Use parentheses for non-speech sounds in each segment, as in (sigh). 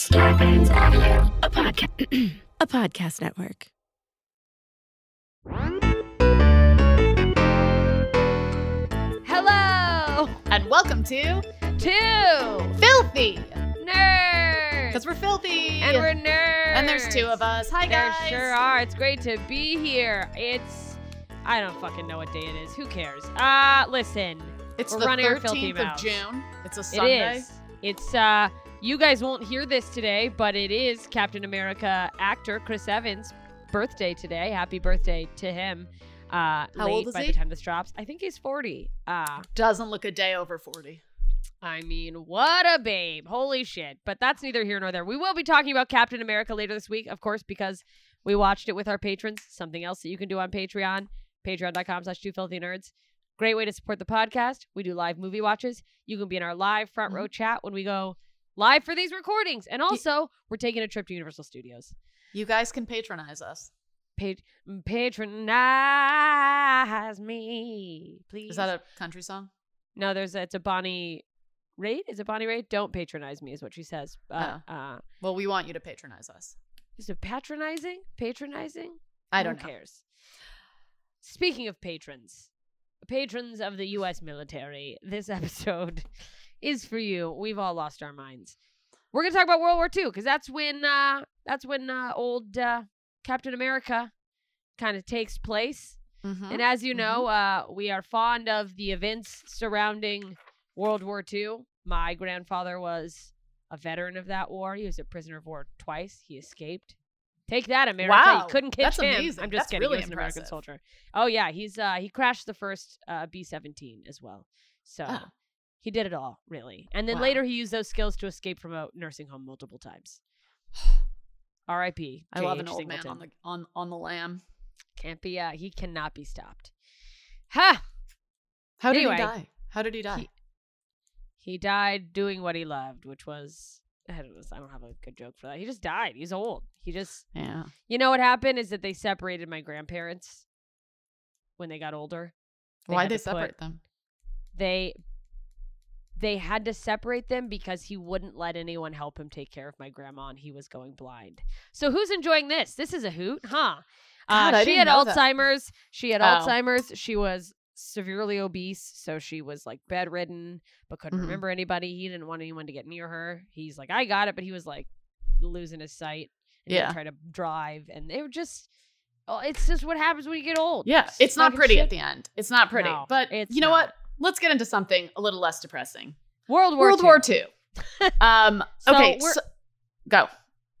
Starburns Audio, a podcast, (clears throat) a podcast network. Hello And welcome to Two Filthy, Nerds. because we're filthy. and we're nerds. And there's two of us. Hi, There guys. sure are. It's great to be here. It's I don't fucking know what day it is. Who cares? Uh listen. It's We're the running our filthy 13th of mouths. June. It's a Sunday. is. It's uh you guys won't hear this today, but it is Captain America actor Chris Evans' birthday today. Happy birthday to him. Uh How late old is by he? the time this drops. I think he's 40. Uh Doesn't look a day over 40. I mean, what a babe. Holy shit. But that's neither here nor there. We will be talking about Captain America later this week, of course, because we watched it with our patrons. Something else that you can do on Patreon, patreon.com slash two filthy nerds. Great way to support the podcast. We do live movie watches. You can be in our live front row chat when we go live for these recordings. And also, we're taking a trip to Universal Studios. You guys can patronize us. Pa- patronize me, please. Is that a country song? No, there's a, it's a Bonnie Raitt. Is it Bonnie Raitt? Don't patronize me, is what she says. Uh, uh, Well, we want you to patronize us. is it patronizing? Patronizing? I don't know. cares? Speaking of patrons, patrons of the U.S. military, this (laughs) episode is for you. We've all lost our minds. We're gonna talk about World War II because that's when uh, that's when uh, old uh, Captain America kind of takes place. Mhm. And as you know, uh, we are fond of the events surrounding World War II. My grandfather was a veteran of that war. He was a prisoner of war twice. He escaped. Take that, America! Wow, you couldn't catch that's him. amazing. I'm just That's kidding. really he was an American soldier. Oh yeah, he's uh, he crashed the first uh, B-17 as well. So Oh. He did it all really. And then Wow. later he used those skills to escape from a nursing home multiple times. (sighs) R.I.P. I love an old man on the on on the lam. Can't be. Uh, he cannot be stopped. Ha! How did Anyway, he die? How did he die? He died doing what he loved, which was I don't know. I don't have a good joke for that. He just died. He's old. He just yeah. you know what happened is that they separated my grandparents when they got older. They Why'd they to put- separate them? They they had to separate them because he wouldn't let anyone help him take care of my grandma and he was going blind. So who's enjoying this? This is a hoot, huh? God, uh, she had know that. Alzheimer's. She had Oh. Alzheimer's. She was severely obese, so she was like bedridden, but couldn't Mhm. remember anybody. He didn't want anyone to get near her. He's like, I got it, but he was like losing his sight. And Yeah. try to drive, and they were just. Oh, it's just what happens when you get old. Yeah, it's not pretty shit. at the end. It's not pretty. No, but it's you know not. what? Let's get into something a little less depressing. World War World II. War II. (laughs) um. So okay. so- go.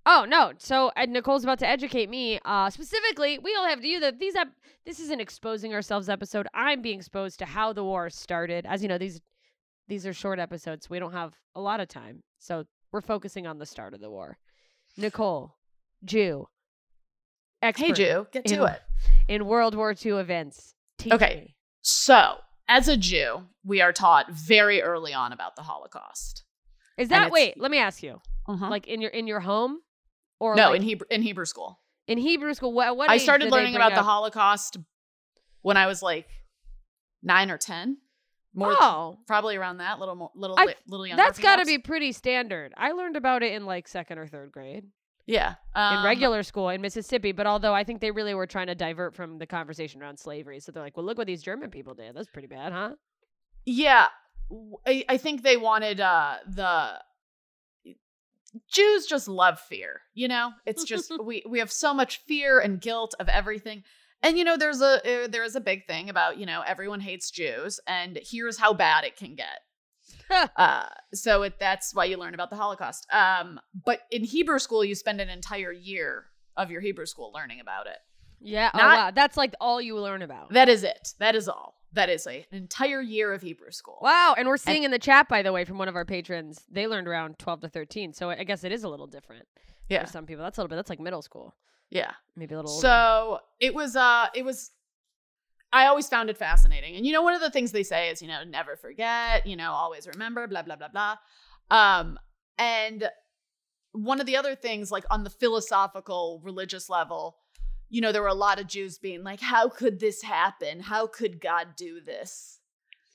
Oh no! So Nicole's about to educate me. Uh, specifically, we all have to you that these ep- this is an exposing ourselves episode. I'm being exposed to how the war started. As you know, these these are short episodes. So we don't have a lot of time, so we're focusing on the start of the war. Nicole, Jew, expert Hey, Jew, get to in, it. in World War II events. Teach Okay. me. So, as a Jew, we are taught very early on about the Holocaust. Is that wait? Let me ask you. Like Like in your in your home, or no, like in Hebrew in Hebrew school. in Hebrew school? What what? I started learning about the Holocaust when I was like nine or ten. More, Oh, probably around that little more, little, I- little younger. That's got to be pretty standard. I learned about it in like second or third grade yeah. in um, regular school in Mississippi. But although I think they really were trying to divert from the conversation around slavery, so they're like, "Well, look what these German people did. That's pretty bad, huh?" Yeah, I think they wanted uh the Jews just love fear. You know, it's just (laughs) we we have so much fear and guilt of everything. And you know, there's a uh, there is a big thing about you know everyone hates Jews, and here's how bad it can get. (laughs) uh, so it, that's why you learn about the Holocaust. Um, but in Hebrew school, you spend an entire year of your Hebrew school learning about it. Yeah. oh wow, that's like all you learn about. That is it. That is all. That is a, an entire year of Hebrew school. Wow, and we're seeing in the chat, by the way, from one of our patrons, they learned around twelve to thirteen. So I guess it is a little different Yeah, for some people. That's a little bit. That's like middle school, yeah. maybe a little. older. So it was uh it was I always found it fascinating. And you know, one of the things they say is, you know, never forget, you know, always remember, blah, blah, blah, blah. Um, and one of the other things, like on the philosophical, religious level, you know, there were a lot of Jews being like, how could this happen? How could God do this?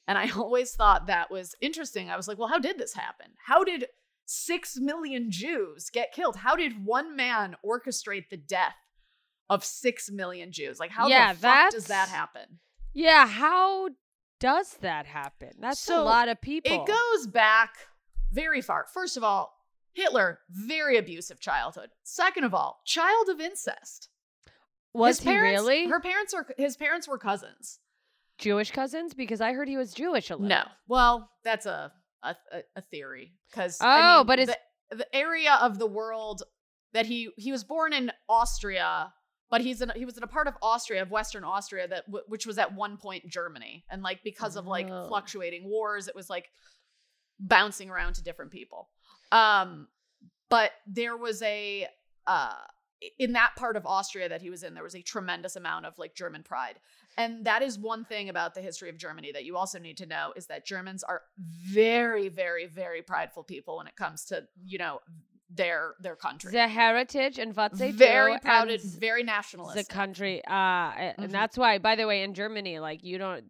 And I (laughs) always thought that was interesting. I was like, well, how did this happen? How did six million Jews get killed? How did one man orchestrate the death of six million Jews? Like, how Yeah, the fuck does that happen? Yeah, how does that happen? That's So, a lot of people. It goes back very far. First of all, Hitler, very abusive childhood. Second of all, child of incest. Was his he parents, really Her parents are his parents were cousins. Jewish cousins? Because I heard he was Jewish a little. No. Well, that's a a, a- theory because Oh, but the, the area of the world that he he was born in Austria, but he's in he was in a part of Austria of Western Austria that w- which was at one point Germany, and like because of like Oh. fluctuating wars, it was like bouncing around to different people. Um, but there was a uh in that part of Austria that he was in, there was a tremendous amount of like German pride. And that is one thing about the history of Germany that you also need to know is that Germans are very, very, very prideful people when it comes to, you know, their their country. The heritage and what they very do proud, and very nationalist. the country. Uh, Mhm. and that's why, by the way, in Germany, like you don't,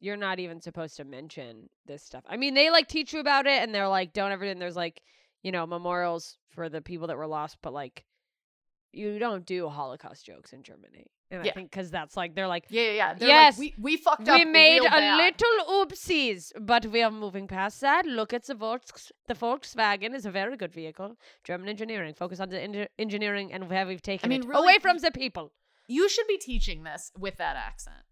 you're not even supposed to mention this stuff. I mean, they like teach you about it, and they're like, don't ever. And there's like, you know, memorials for the people that were lost, but like, you don't do Holocaust jokes in Germany. And I Yeah. think because that's like they're like. yeah, yeah, yeah. They're Yes, like, we we fucked up. We made a bad. little oopsies, but we are moving past that. Look at the Volks. The Volkswagen is a very good vehicle. German engineering. Focus on the engi- engineering and where we've taken mean, it really, away from the people. You should be teaching this with that accent.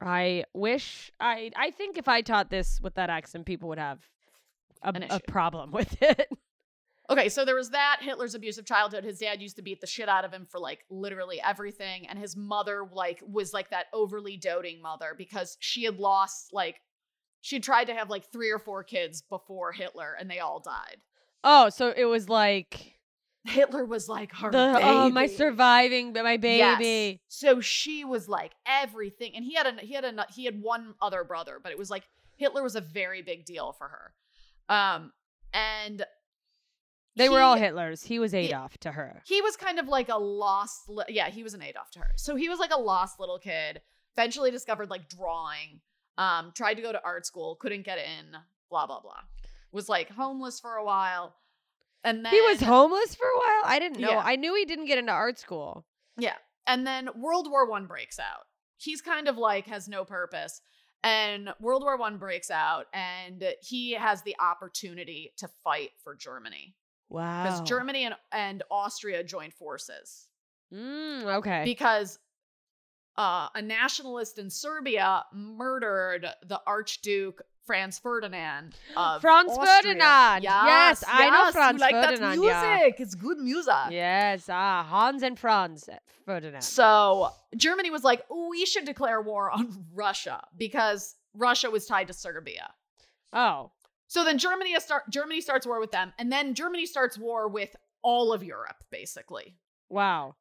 I wish I. I think if I taught this with that accent, people would have a, a problem (laughs) with it. Okay, so there was that Hitler's abusive childhood. His dad used to beat the shit out of him for like literally everything, and his mother like was like that overly doting mother because she had lost like she tried to have like three or four kids before Hitler, and they all died. oh, so it was like Hitler was like her the oh my baby. surviving, my Yes. baby. So she was like everything, and he had a he had a he had one other brother, but it was like Hitler was a very big deal for her. Um, and They were all Hitlers. He was Adolf to her. he was kind of like a lost li- yeah he was an adolf to her so he was like a lost little kid eventually discovered like drawing um tried to go to art school couldn't get in blah blah blah was like homeless for a while and then He was homeless for a while. I didn't know. Yeah. I knew he didn't get into art school. yeah and then world war one breaks out he's kind of like has no purpose and world war one breaks out and he has the opportunity to fight for germany Wow. because germany and, and austria joined forces Mm, okay. because uh, a nationalist in Serbia murdered the Archduke Franz Ferdinand of Franz Austria. Ferdinand. Yes, I know yes, Franz like Ferdinand, That yeah. music, it's good music. yes. Ah, Hans and Franz Ferdinand. So Germany was like, we should declare war on Russia because Russia was tied to Serbia. oh. So then Germany start Germany starts war with them, and then Germany starts war with all of Europe, basically. Wow.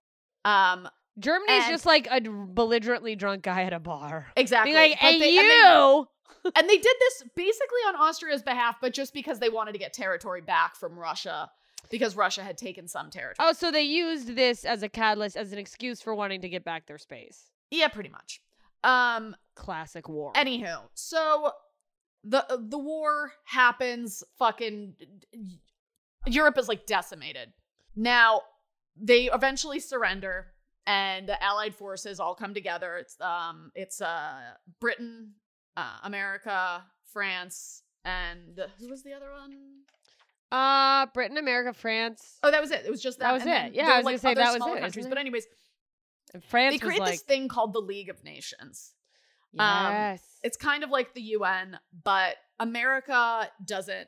Um, Germany's And- just like a belligerently drunk guy at a bar. exactly. Being like, hey, they- and they- you! (laughs) and they did this basically on Austria's behalf, but just because they wanted to get territory back from Russia because Russia had taken some territory. Oh, so they used this as a catalyst, as an excuse for wanting to get back their space. yeah, pretty much. Um Classic war. anywho, so the the war happens fucking Europe is like decimated. Now, they eventually surrender and the allied forces all come together. It's um it's uh Britain, uh America, France, and who was the other one? uh, Britain, America, France. Oh, that was it. It was just that. That was and it. Yeah, I was like gonna say that was it, countries. But anyways, And France they create was this thing called the League of Nations. Um, yes. It's kind of like the UN, but America doesn't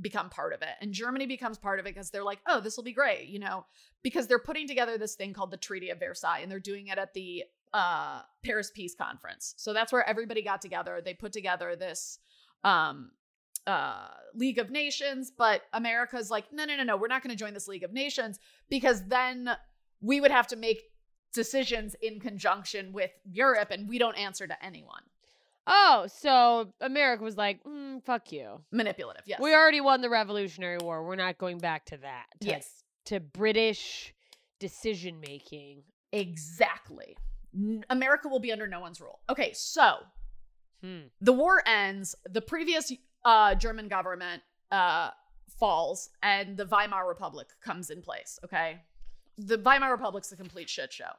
become part of it, and Germany becomes part of it because they're like, oh, this will be great, you know, because they're putting together this thing called the Treaty of Versailles, and they're doing it at the uh, Paris Peace Conference. So that's where everybody got together. They put together this um uh League of Nations, but America's like, no, no, no, no, we're not going to join this League of Nations because then we would have to make decisions in conjunction with Europe and we don't answer to anyone. oh, so America was like, mm, fuck you. Manipulative, yes. We already won the Revolutionary War. We're not going back to that. To, yes, To British decision making. exactly. America will be under no one's rule. Okay, so Hmm. the war ends. The previous uh, German government uh, falls and the Weimar Republic comes in place. Okay, the Weimar Republic's a complete shit show.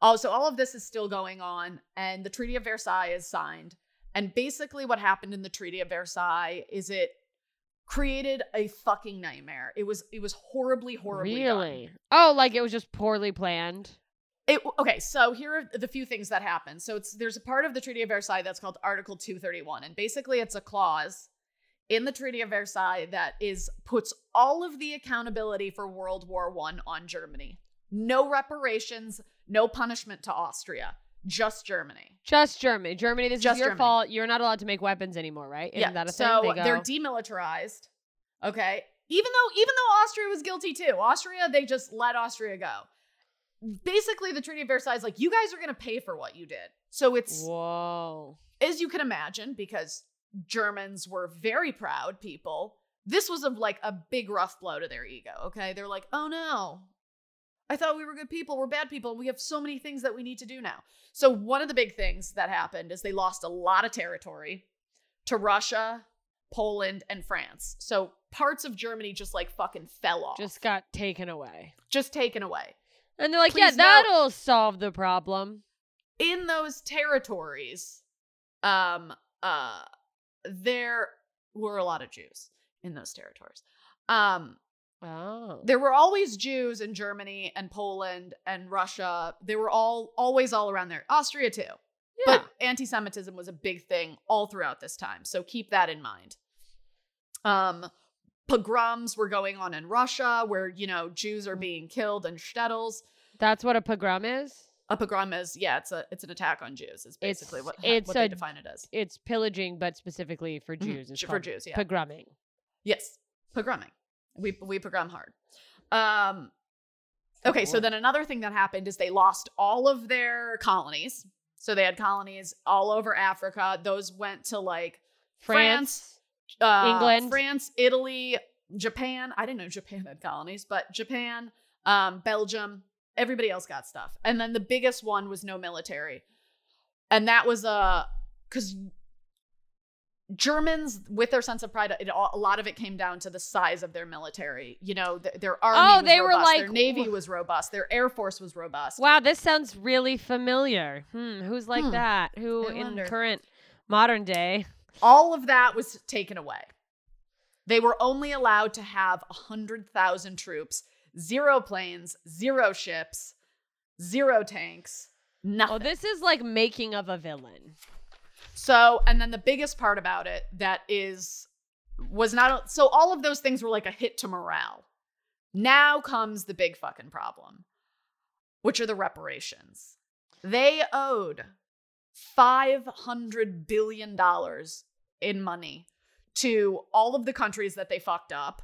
Also, all of this is still going on, and the Treaty of Versailles is signed. And basically, what happened in the Treaty of Versailles is it created a fucking nightmare. It was it was horribly, horribly done. really? Oh, like it was just poorly planned. It, okay, so here are the few things that happen. So it's there's a part of the Treaty of Versailles that's called Article 231, and basically it's a clause in the Treaty of Versailles that is puts all of the accountability for World War One on Germany. No reparations, no punishment to Austria, just Germany. Just Germany. Germany, this Just is your Germany. fault. You're not allowed to make weapons anymore, right? Isn't that a so thing? They they're demilitarized. Okay, even though even though Austria was guilty too, Austria they just let Austria go. Basically, the Treaty of Versailles is like you guys are going to pay for what you did. So it's Whoa. as you can imagine, because Germans were very proud people, this was a, like a big rough blow to their ego. Okay. They're like, oh no, I thought we were good people. We're bad people. We have so many things that we need to do now. So, one of the big things that happened is they lost a lot of territory to Russia, Poland, and France. So, parts of Germany just like fucking fell off, Just got taken away. just taken away. And they're like, yeah, Please note- that'll solve the problem. in those territories, um, uh, there were a lot of Jews in those territories. Um, Oh. there were always Jews in Germany and Poland and Russia. They were all always all around there. Austria too. Yeah. But anti-Semitism was a big thing all throughout this time. So keep that in mind. Um pogroms were going on in Russia where, you know, Jews are being killed in shtetls. That's what a pogrom is? A pogrom is yeah, it's a it's an attack on Jews. Is basically It's- what it's what they define it as. It's pillaging, but specifically for Mhm. Jews. It's For Jews, yeah. Pogroming. Yes, pogroming. We we pogrom hard. Um, okay, so then another thing that happened is they lost all of their colonies. So they had colonies all over Africa. Those went to like France. uh, England. France, Italy, Japan. I didn't know Japan had colonies, but Japan, um, Belgium. Everybody else got stuff. And then the biggest one was no military, and that was uh because Germans, with their sense of pride, it, a lot of it came down to the size of their military. You know, th- their army. Oh, was they were like- their navy was robust, their air force was robust. Wow, this sounds really familiar. Hmm, who's like Hmm. that? Who I in wonder. current modern day? All of that was taken away. They were only allowed to have 100,000 troops, zero planes, zero ships, zero tanks, nothing. Oh, this is like making of a villain. so, and then the biggest part about it that is was not so all of those things were like a hit to morale. Now comes the big fucking problem, which are the reparations. They owed 500 billion dollars in money to all of the countries that they fucked up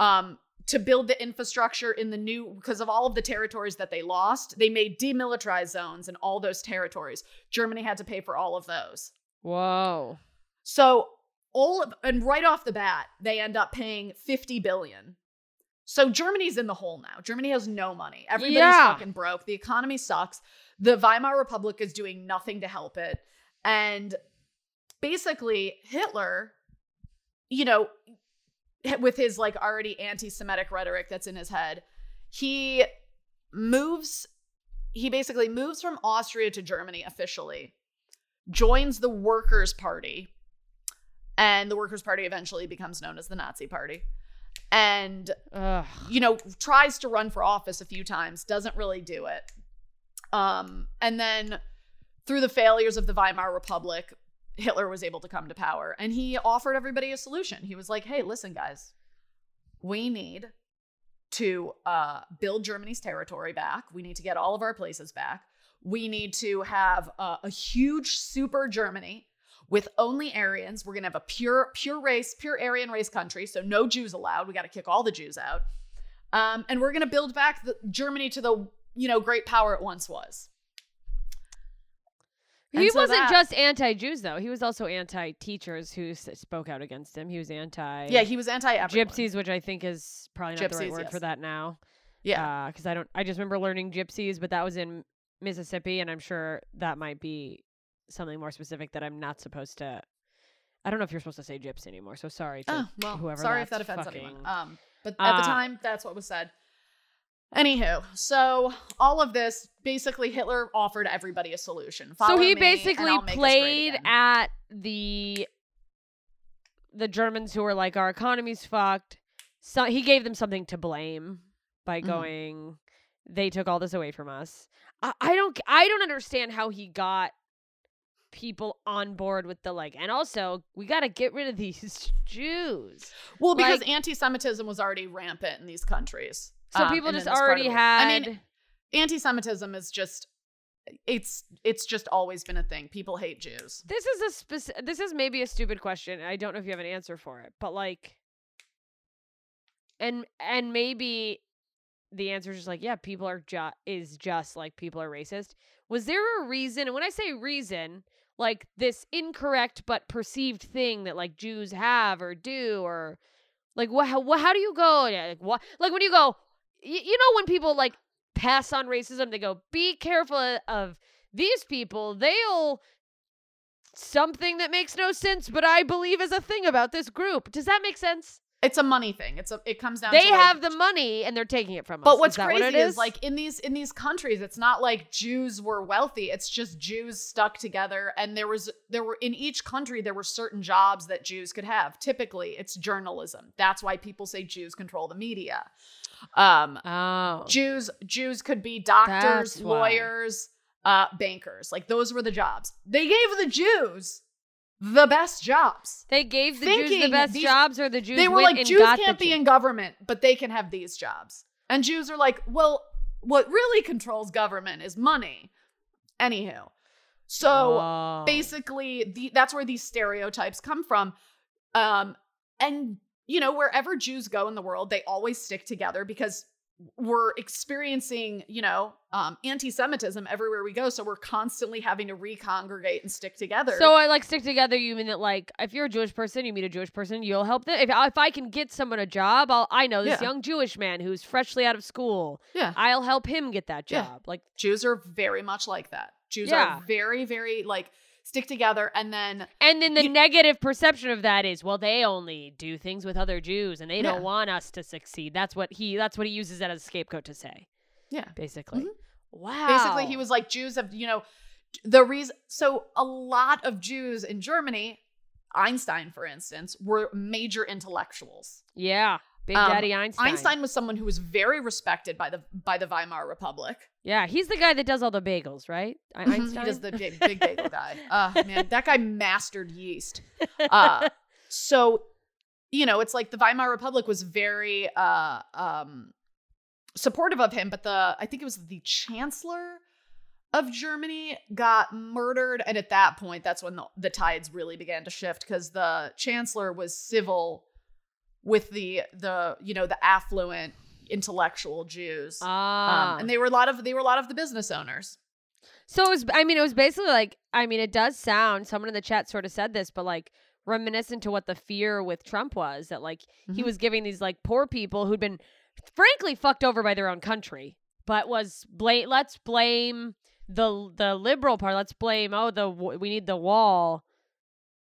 um to build the infrastructure in the new because of all of the territories that they lost they made demilitarized zones in all those territories. Germany had to pay for all of those. Whoa. so all of and right off the bat they end up paying 50 billion. So germany's in the hole now. Germany has no money. Everybody's Yeah. fucking broke. The economy sucks. The weimar republic is doing nothing to help it. And basically hitler you know (laughs) with his like already anti-semitic rhetoric that's in his head he moves he basically moves from austria to germany officially joins the workers party and the workers party eventually becomes known as the nazi party and Ugh. you know tries to run for office a few times doesn't really do it um and then through the failures of the weimar republic hitler was able to come to power and he offered everybody a solution. He was like hey listen guys we need to uh, build germany's territory back. We need to get all of our places back. We need to have uh, a huge super germany with only aryans. We're going to have a pure pure race pure aryan race country so no jews allowed. We got to kick all the jews out. Um, and we're going to build back the, germany to the you know great power it once was He so wasn't that- just anti-Jews though. He was also anti-teachers who s- spoke out against him. He was anti yeah he was anti gypsies, which I think is probably not the right Gypsies, word for that now. yeah because I don't. I just remember learning gypsies, but that was in Mississippi, and I'm sure that might be something more specific that I'm not supposed to I don't know if you're supposed to say gypsy anymore, so sorry to Oh, well, whoever. sorry if that offends fucking- anyone. Um, but at the Uh, time, that's what was said. Anywho, so all of this basically Hitler offered everybody a solution. so he basically played at the the Germans who were like our economy's fucked. So he gave them something to blame by Mhm. going they took all this away from us. I, I don't I don't understand how he got people on board with the like and also we got to get rid of these (laughs) Jews. well because like- anti-Semitism was already rampant in these countries. So um, people just this part of already had I mean, anti-Semitism is just it's it's just always been a thing. People hate Jews. This is a this is maybe a stupid question. I don't know if you have an answer for it, but like and and maybe the answer is just like, yeah, people are just is just like people are racist. Was there a reason? And when I say reason, like this incorrect but perceived thing that like Jews have or do or like what how, how do you go yeah, like what like when you go y- you know when people like pass on racism they go be careful of these people. They'll something that makes no sense but i believe is a thing about this group. Does that make sense It's a money thing. It's a it comes down they to like, have the money and they're taking it from us But what's that crazy what is? is like in these in these countries, it's not like Jews were wealthy. It's just Jews stuck together, and there was there were in each country there were certain jobs that Jews could have. Typically, it's journalism. That's why people say Jews control the media. Um, oh Jews Jews could be doctors, That's why. lawyers, uh, bankers. Like those were the jobs. They gave the Jews the best jobs. they gave the jews the best these- jobs or the jews they were like Jews can't be in government, but they can have these jobs. And Jews are like, well, what really controls government is money. Anywho, so basically, the, that's where these stereotypes come from. Um, and you know, wherever Jews go in the world, they always stick together because we're experiencing, you know, um, anti-Semitism everywhere we go. So we're constantly having to recongregate and stick together. So I like stick together. You mean that like if you're a Jewish person, you meet a Jewish person, you'll help them. If if I can get someone a job, I'll I know this Yeah. young Jewish man who's freshly out of school. yeah, I'll help him get that Yeah. job. Like Jews are very much like that. Jews Yeah. are very, very like stick together and then and then the You- negative perception of that is, well, they only do things with other Jews and they Yeah. don't want us to succeed. That's what he that's what he uses that as a scapegoat to say, yeah. basically. Mhm. Wow. Basically, he was like Jews have, you know, the reason so a lot of Jews in Germany, Einstein for instance, were major intellectuals. Yeah. Big Um, Daddy Einstein. Einstein was someone who was very respected by the by the Weimar Republic. Yeah, he's the guy that does all the bagels, right? Mhm, Einstein. He does the big, big bagel guy. Uh, (laughs) man, that guy mastered yeast. Uh, so, you know, it's like the Weimar Republic was very uh, um, supportive of him, but the I think it was the chancellor of Germany got murdered, and at that point, that's when the, the tides really began to shift because the chancellor was civil with the the you know the affluent intellectual Jews. ah. Um, and they were a lot of they were a lot of the business owners. So it was, I mean, it was basically like, I mean, it does sound, someone in the chat sort of said this, but like reminiscent to what the fear with Trump was that like he Mhm. was giving these like poor people who'd been frankly fucked over by their own country, but was blame, let's blame the, the liberal part. Let's blame, oh, the, we need the wall.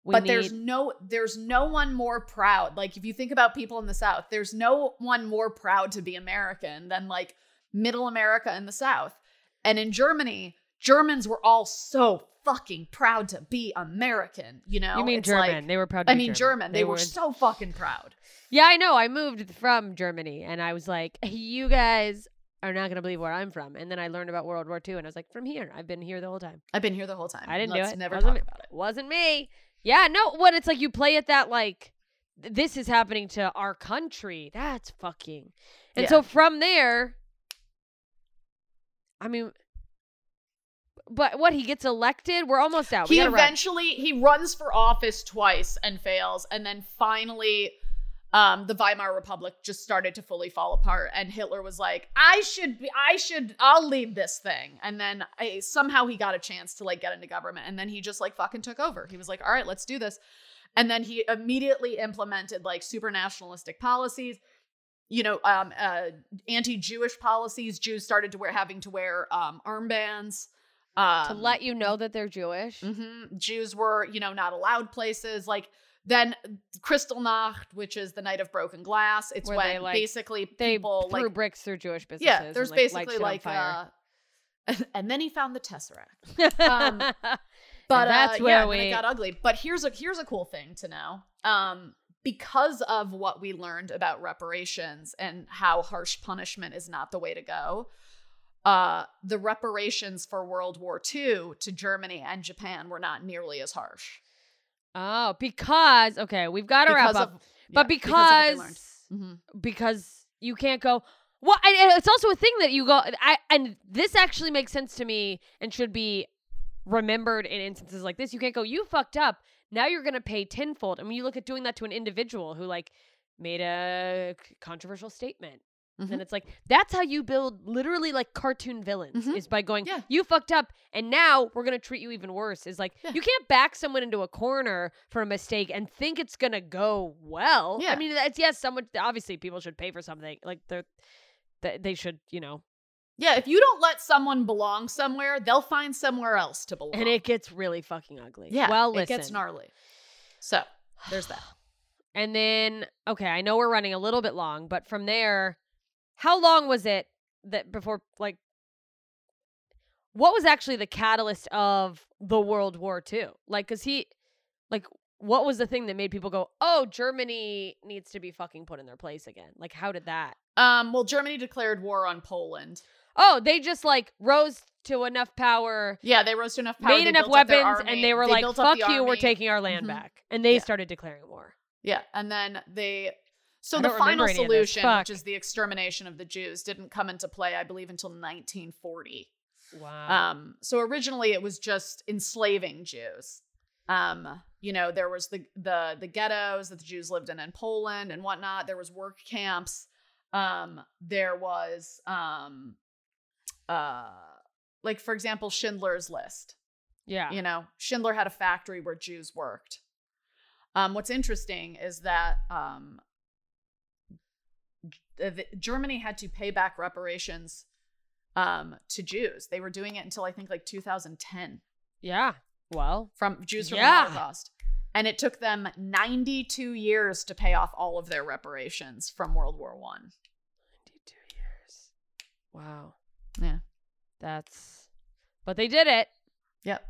We but there's no there's no one more proud like if you think about people in the south there's no one more proud to be american than like middle america in the south and in germany germans were all so fucking proud to be american you know you mean It's German. like- they were proud to i mean german, they, were in- so fucking proud Yeah, I know. I moved from Germany and I was like, you guys are not going to believe where I'm from. And then I learned about World War II and I was like, from here. I've been here the whole time. i've been here the whole time I didn't Let's do it. never Wasn't talk me. about it Wasn't me. Yeah, no. When it's like you play at that, like, this is happening to our country. That's fucking. And Yeah. so from there, I mean, but what? He gets elected? We're almost out. We he gotta run. eventually he runs for office twice and fails and then finally um the Weimar Republic just started to fully fall apart and Hitler was like I should be I should I'll lead this thing. And then I, somehow he got a chance to like get into government and then he just like fucking took over. He was like all right let's do this. And then he immediately implemented like super nationalistic policies you know um uh anti-Jewish policies. Jews started to wear having to wear um armbands Um, to let you know that they're Jewish. mhm, Jews were, you know, not allowed places. Like then Kristallnacht, which is the night of broken glass. It's Where when they, like, basically They people threw like bricks through Jewish businesses. yeah. There's like, light basically on like uh, (laughs) and then he found the tesseract. (laughs) um, but But that's uh, where yeah, we it got ugly. But here's a here's a cool thing to know. Um, because of what we learned about reparations and how harsh punishment is not the way to go, uh, the reparations for World War II to Germany and Japan were not nearly as harsh. Oh because okay we've got to wrap up, of- but yeah, because of what they because. Mhm. because you can't go. Well, and it's also a thing that you go. I and this actually makes sense to me and should be remembered in instances like this. You can't go. You fucked up. Now you're gonna pay tenfold. I mean, you look at doing that to an individual who like made a controversial statement. Mhm. And it's like that's how you build literally like cartoon villains Mhm. is by going, Yeah. you fucked up, and now we're gonna treat you even worse. Is like Yeah. you can't back someone into a corner for a mistake and think it's gonna go well. Yeah. I mean, that's yes, someone obviously people should pay for something like they're they, they should you know, Yeah, if you don't let someone belong somewhere, they'll find somewhere else to belong. and it gets really fucking ugly. yeah, well, it gets gnarly. So there's that. (sighs) And then, okay, I know we're running a little bit long, but from there, how long was it that before, like, what was actually the catalyst of the World War II? Like, cause he, like, what was the thing that made people go, oh, Germany needs to be fucking put in their place again? Like, how did that? Um, well, Germany declared war on Poland. Oh, they just like rose to enough power, Yeah, they rose to enough power. made enough built up their weapons, and they were they like, fuck you, we're taking our land Mhm. back. And they Yeah. started declaring war. Yeah, and then they. So the final any of this. solution, which is the extermination of the Jews, didn't come into play, I believe, until 1940. Wow. Um, so originally it was just enslaving Jews. Um, you know, there was the the the ghettos that the Jews lived in in Poland and whatnot. There was work camps. Um, there was um, uh, like for example, Schindler's List. yeah. You know, Schindler had a factory where Jews worked. Um, what's interesting is that um, Germany had to pay back reparations um, to Jews. They were doing it until I think like 2010 Yeah. Well, from Jews from Yeah. the Holocaust. And it took them 92 years to pay off all of their reparations from World War One. 92 years. Wow. Yeah. That's. But they did it. Yep.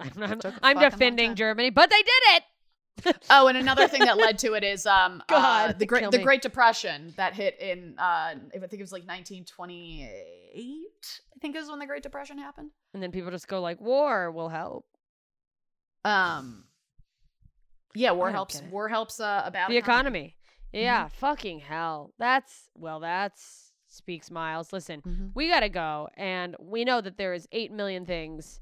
I'm, I'm, took a I'm defending. Germany, but they did it. Oh, and another thing that led to it is um (laughs) uh, the great the. Great Depression that hit in uh I think it was like 1928. I think is when the Great Depression happened. And then people just go like, "War will help Um yeah, war helps war helps uh, a bad the economy." Mm-hmm. Yeah, fucking hell. That's well, that's speaks miles. Listen, Mhm. we gotta go, and we know that there is eight million things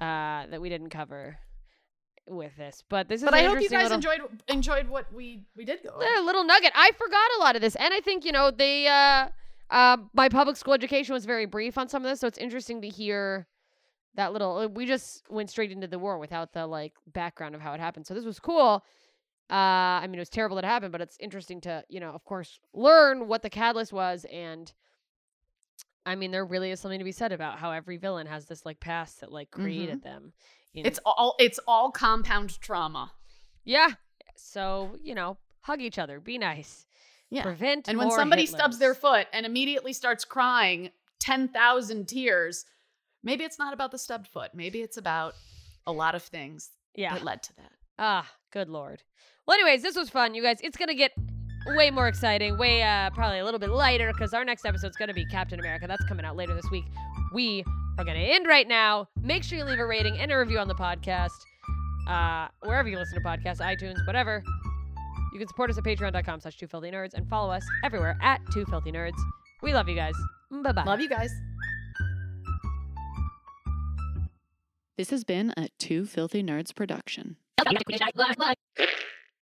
uh, that we didn't cover with this, but this is. But I hope you guys little- enjoyed enjoyed what we we did go. a little nugget. I forgot a lot of this, and I think you know they. Uh, uh, my public school education was very brief on some of this, so it's interesting to hear that little. uh, We just went straight into the war without the like background of how it happened. So this was cool. Uh, I mean, it was terrible that it happened, but it's interesting to you know, of course, learn what the catalyst was, and I mean, there really is something to be said about how every villain has this like past that like created them. In- It's all it's all compound trauma. yeah. So you know, hug each other, be nice. Yeah. Prevent And when somebody stubs their foot and immediately starts crying 10,000 tears, maybe it's not about the stubbed foot. Maybe it's about a lot of things yeah. that led to that. Ah, good lord. Well, anyways, this was fun, you guys. It's gonna get way more exciting, way uh probably a little bit lighter because our next episode's gonna be Captain America. That's coming out later this week. We are gonna end right now. Make sure you leave a rating and a review on the podcast. Uh, wherever you listen to podcasts, iTunes, whatever. You can support us at patreon.com slash two filthy nerds and follow us everywhere at two filthy nerds. We love you guys. Bye bye. Love you guys. This has been a Two Filthy Nerds production.